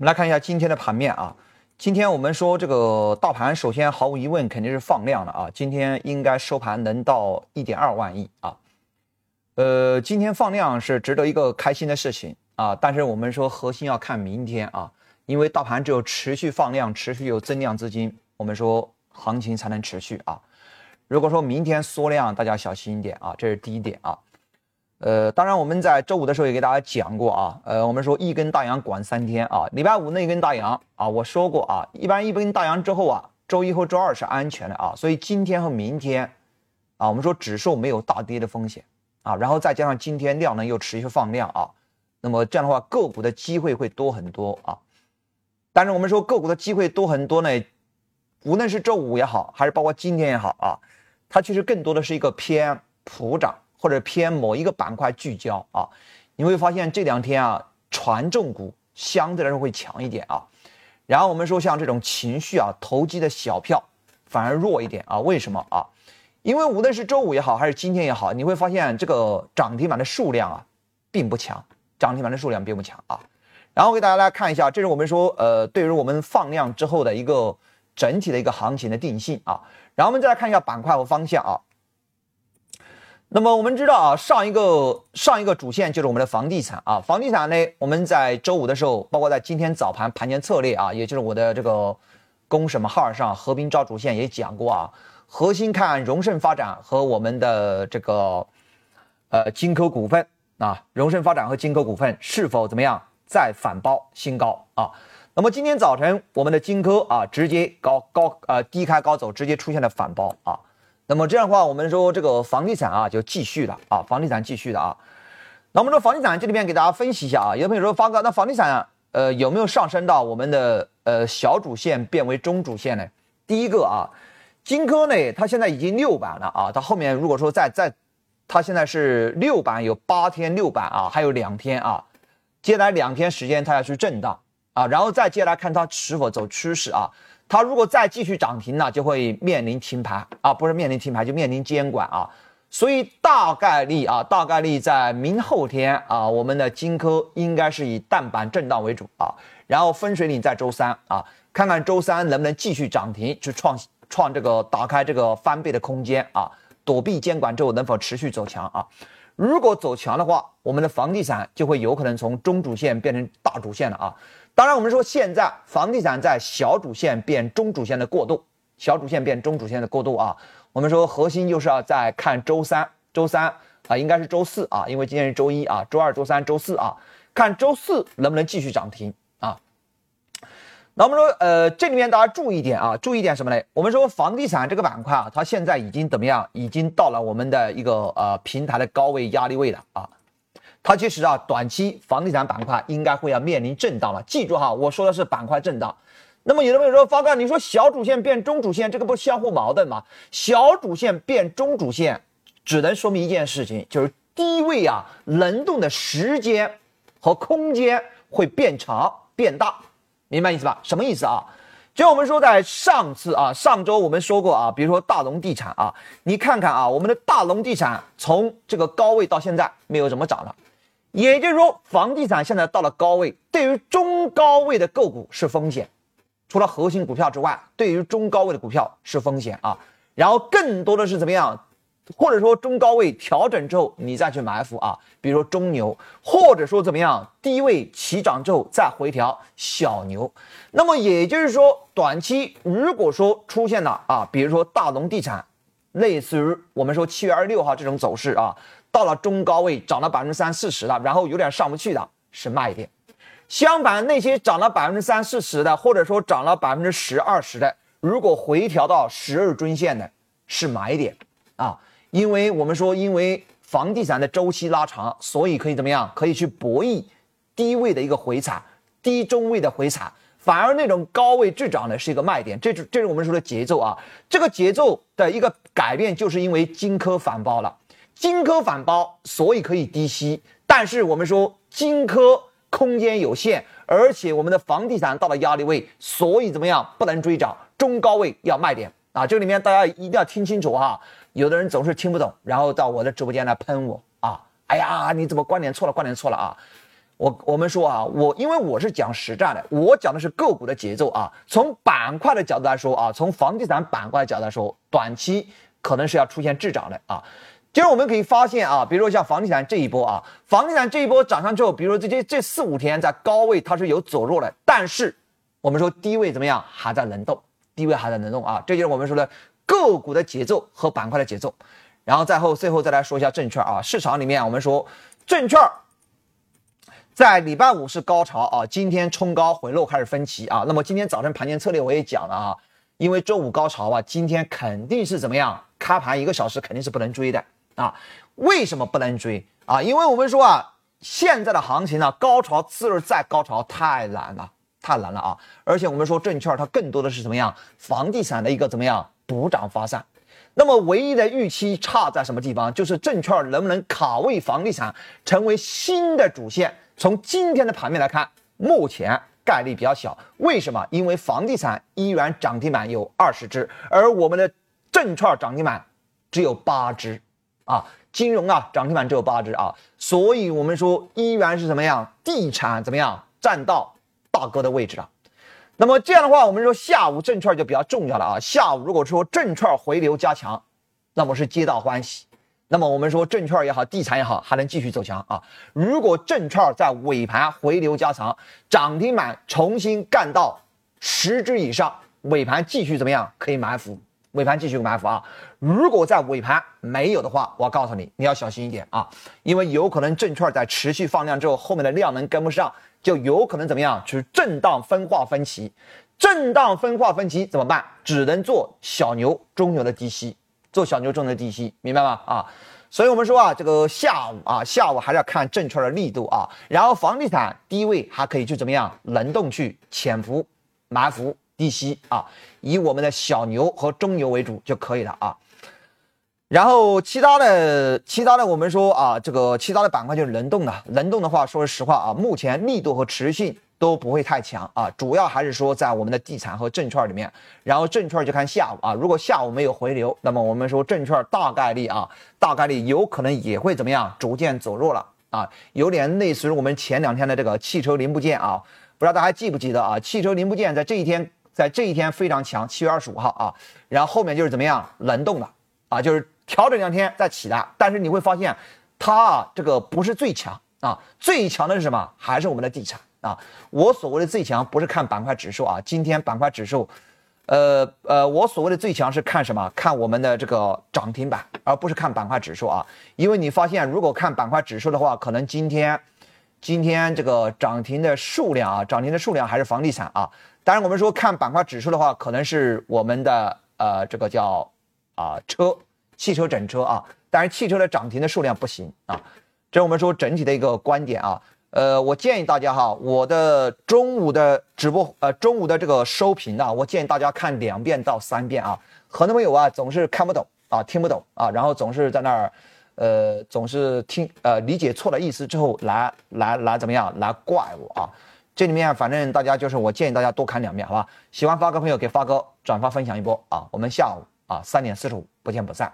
我们来看一下今天的盘面啊。今天我们说这个大盘，首先毫无疑问肯定是放量了啊。今天应该收盘能到一点二万亿啊。呃，今天放量是值得一个开心的事情啊。但是我们说核心要看明天啊，因为大盘只有持续放量，持续有增量资金，我们说行情才能持续啊。如果说明天缩量，大家小心一点啊，这是第一点啊。呃，当然我们在周五的时候也给大家讲过啊，呃，我们说一根大阳管三天啊，礼拜五那根大阳啊，我说过啊，一般一根大阳之后啊，周一和周二是安全的啊，所以今天和明天啊，我们说指数没有大跌的风险啊，然后再加上今天量能又持续放量啊，那么这样的话个股的机会会多很多啊，但是我们说个股的机会多很多呢，无论是周五也好，还是包括今天也好啊，它其实更多的是一个偏普涨。或者偏某一个板块聚焦啊，你会发现这两天啊，权重股相对来说会强一点啊。然后我们说像这种情绪啊，投机的小票反而弱一点啊。为什么啊？因为无论是周五也好，还是今天也好，你会发现这个涨停板的数量啊，并不强，涨停板的数量并不强啊。然后给大家来看一下，这是我们说呃，对于我们放量之后的一个整体的一个行情的定性啊。然后我们再来看一下板块和方向啊。那么我们知道啊，上一个上一个主线就是我们的房地产啊，房地产呢，我们在周五的时候，包括在今天早盘盘前策略啊，也就是我的这个公什么号上合并招主线也讲过啊，核心看荣盛发展和我们的这个呃金科股份啊，荣盛发展和金科股份是否怎么样再反包新高啊？那么今天早晨我们的金科啊，直接高高呃低开高走，直接出现了反包啊。那么这样的话，我们说这个房地产啊，就继续了啊，房地产继续的啊。那我们说房地产这里面给大家分析一下啊，有朋友说发哥，那房地产呃有没有上升到我们的呃小主线变为中主线呢？第一个啊，金科呢，它现在已经六板了啊，它后面如果说再再，它现在是六板有八天六板啊，还有两天啊，接下来两天时间它要去震荡啊，然后再接下来看它是否走趋势啊。它如果再继续涨停呢，就会面临停牌啊，不是面临停牌，就面临监管啊。所以大概率啊，大概率在明后天啊，我们的金科应该是以淡板震荡为主啊。然后分水岭在周三啊，看看周三能不能继续涨停，去创创这个打开这个翻倍的空间啊，躲避监管之后能否持续走强啊？如果走强的话，我们的房地产就会有可能从中主线变成大主线了啊。当然，我们说现在房地产在小主线变中主线的过渡，小主线变中主线的过渡啊。我们说核心就是要在看周三，周三啊，应该是周四啊，因为今天是周一啊，周二、周三、周四啊，看周四能不能继续涨停啊。那我们说，呃，这里面大家注意点啊，注意点什么呢？我们说房地产这个板块啊，它现在已经怎么样？已经到了我们的一个呃平台的高位压力位了啊。它其实啊，短期房地产板块应该会要面临震荡了。记住哈，我说的是板块震荡。那么有的朋友说，方哥，你说小主线变中主线，这个不相互矛盾吗？小主线变中主线，只能说明一件事情，就是低位啊轮动的时间和空间会变长变大，明白意思吧？什么意思啊？就我们说在上次啊，上周我们说过啊，比如说大龙地产啊，你看看啊，我们的大龙地产从这个高位到现在没有怎么涨了。也就是说，房地产现在到了高位，对于中高位的个股是风险。除了核心股票之外，对于中高位的股票是风险啊。然后更多的是怎么样？或者说中高位调整之后，你再去埋伏啊。比如说中牛，或者说怎么样？低位起涨之后再回调小牛。那么也就是说，短期如果说出现了啊，比如说大龙地产，类似于我们说七月二十六号这种走势啊。到了中高位涨了百分之三四十的，然后有点上不去的，是卖点。相反，那些涨了百分之三四十的，或者说涨了百分之十二十的，如果回调到十日均线的，是买点啊。因为我们说，因为房地产的周期拉长，所以可以怎么样？可以去博弈低位的一个回踩，低中位的回踩，反而那种高位滞涨的是一个卖点。这是这是我们说的节奏啊。这个节奏的一个改变，就是因为金科反包了。金科反包，所以可以低吸，但是我们说金科空间有限，而且我们的房地产到了压力位，所以怎么样不能追涨，中高位要卖点啊！这里面大家一定要听清楚哈，有的人总是听不懂，然后到我的直播间来喷我啊！哎呀，你怎么观点错了？观点错了啊！我我们说啊，我因为我是讲实战的，我讲的是个股的节奏啊。从板块的角度来说啊，从房地产板块的角度来说，短期可能是要出现滞涨的啊。就是我们可以发现啊，比如说像房地产这一波啊，房地产这一波涨上之后，比如说这这这四五天在高位它是有走弱的，但是我们说低位怎么样，还在能动，低位还在能动啊。这就是我们说的个股的节奏和板块的节奏。然后再后最后再来说一下证券啊，市场里面我们说证券。在礼拜五是高潮啊，今天冲高回落开始分歧啊。那么今天早晨盘前策略我也讲了啊，因为周五高潮啊，今天肯定是怎么样？开盘一个小时肯定是不能追的啊。为什么不能追啊？因为我们说啊，现在的行情呢，高潮次日再高潮太难了，太难了啊。而且我们说证券它更多的是怎么样？房地产的一个怎么样补涨发散。那么唯一的预期差在什么地方？就是证券能不能卡位房地产成为新的主线？从今天的盘面来看，目前概率比较小。为什么？因为房地产依然涨停板有二十只，而我们的证券涨停板只有八只，啊，金融啊涨停板只有八只啊，所以我们说依然是怎么样？地产怎么样占到大哥的位置了？那么这样的话，我们说下午证券就比较重要了啊。下午如果说证券回流加强，那么是皆大欢喜。那么我们说证券也好，地产也好，还能继续走强啊。如果证券在尾盘回流加长，涨停板重新干到十只以上，尾盘继续怎么样？可以埋伏，尾盘继续埋伏啊。如果在尾盘没有的话，我告诉你，你要小心一点啊，因为有可能证券在持续放量之后，后面的量能跟不上，就有可能怎么样？去震荡分化分歧，震荡分化分歧怎么办？只能做小牛、中牛的低吸。做小牛中牛的低吸，明白吗？啊，所以我们说啊，这个下午啊，下午还是要看证券的力度啊。然后房地产低位还可以去怎么样轮动去潜伏埋伏低吸啊，以我们的小牛和中牛为主就可以了啊。然后其他的其他的我们说啊，这个其他的板块就是轮动的，轮动的话，说实话啊，目前力度和持续性。都不会太强啊，主要还是说在我们的地产和证券里面，然后证券就看下午啊，如果下午没有回流，那么我们说证券大概率啊，大概率有可能也会怎么样，逐渐走弱了啊，有点类似于我们前两天的这个汽车零部件啊，不知道大家记不记得啊？汽车零部件在这一天，在这一天非常强，七月二十五号啊，然后后面就是怎么样，冷冻的啊，就是调整两天再起来，但是你会发现它啊，这个不是最强啊，最强的是什么？还是我们的地产。啊，我所谓的最强不是看板块指数啊，今天板块指数，呃呃，我所谓的最强是看什么？看我们的这个涨停板，而不是看板块指数啊。因为你发现，如果看板块指数的话，可能今天今天这个涨停的数量啊，涨停的数量还是房地产啊。当然，我们说看板块指数的话，可能是我们的呃这个叫啊车汽车整车啊，但是汽车的涨停的数量不行啊。这是我们说整体的一个观点啊。呃，我建议大家哈，我的中午的直播，呃，中午的这个收评啊，我建议大家看两遍到三遍啊。很多朋友啊，总是看不懂啊，听不懂啊，然后总是在那儿，呃，总是听呃理解错了意思之后来来来怎么样来怪我啊？这里面反正大家就是我建议大家多看两遍，好吧？喜欢发哥朋友给发哥转发分享一波啊。我们下午啊三点四十五不见不散。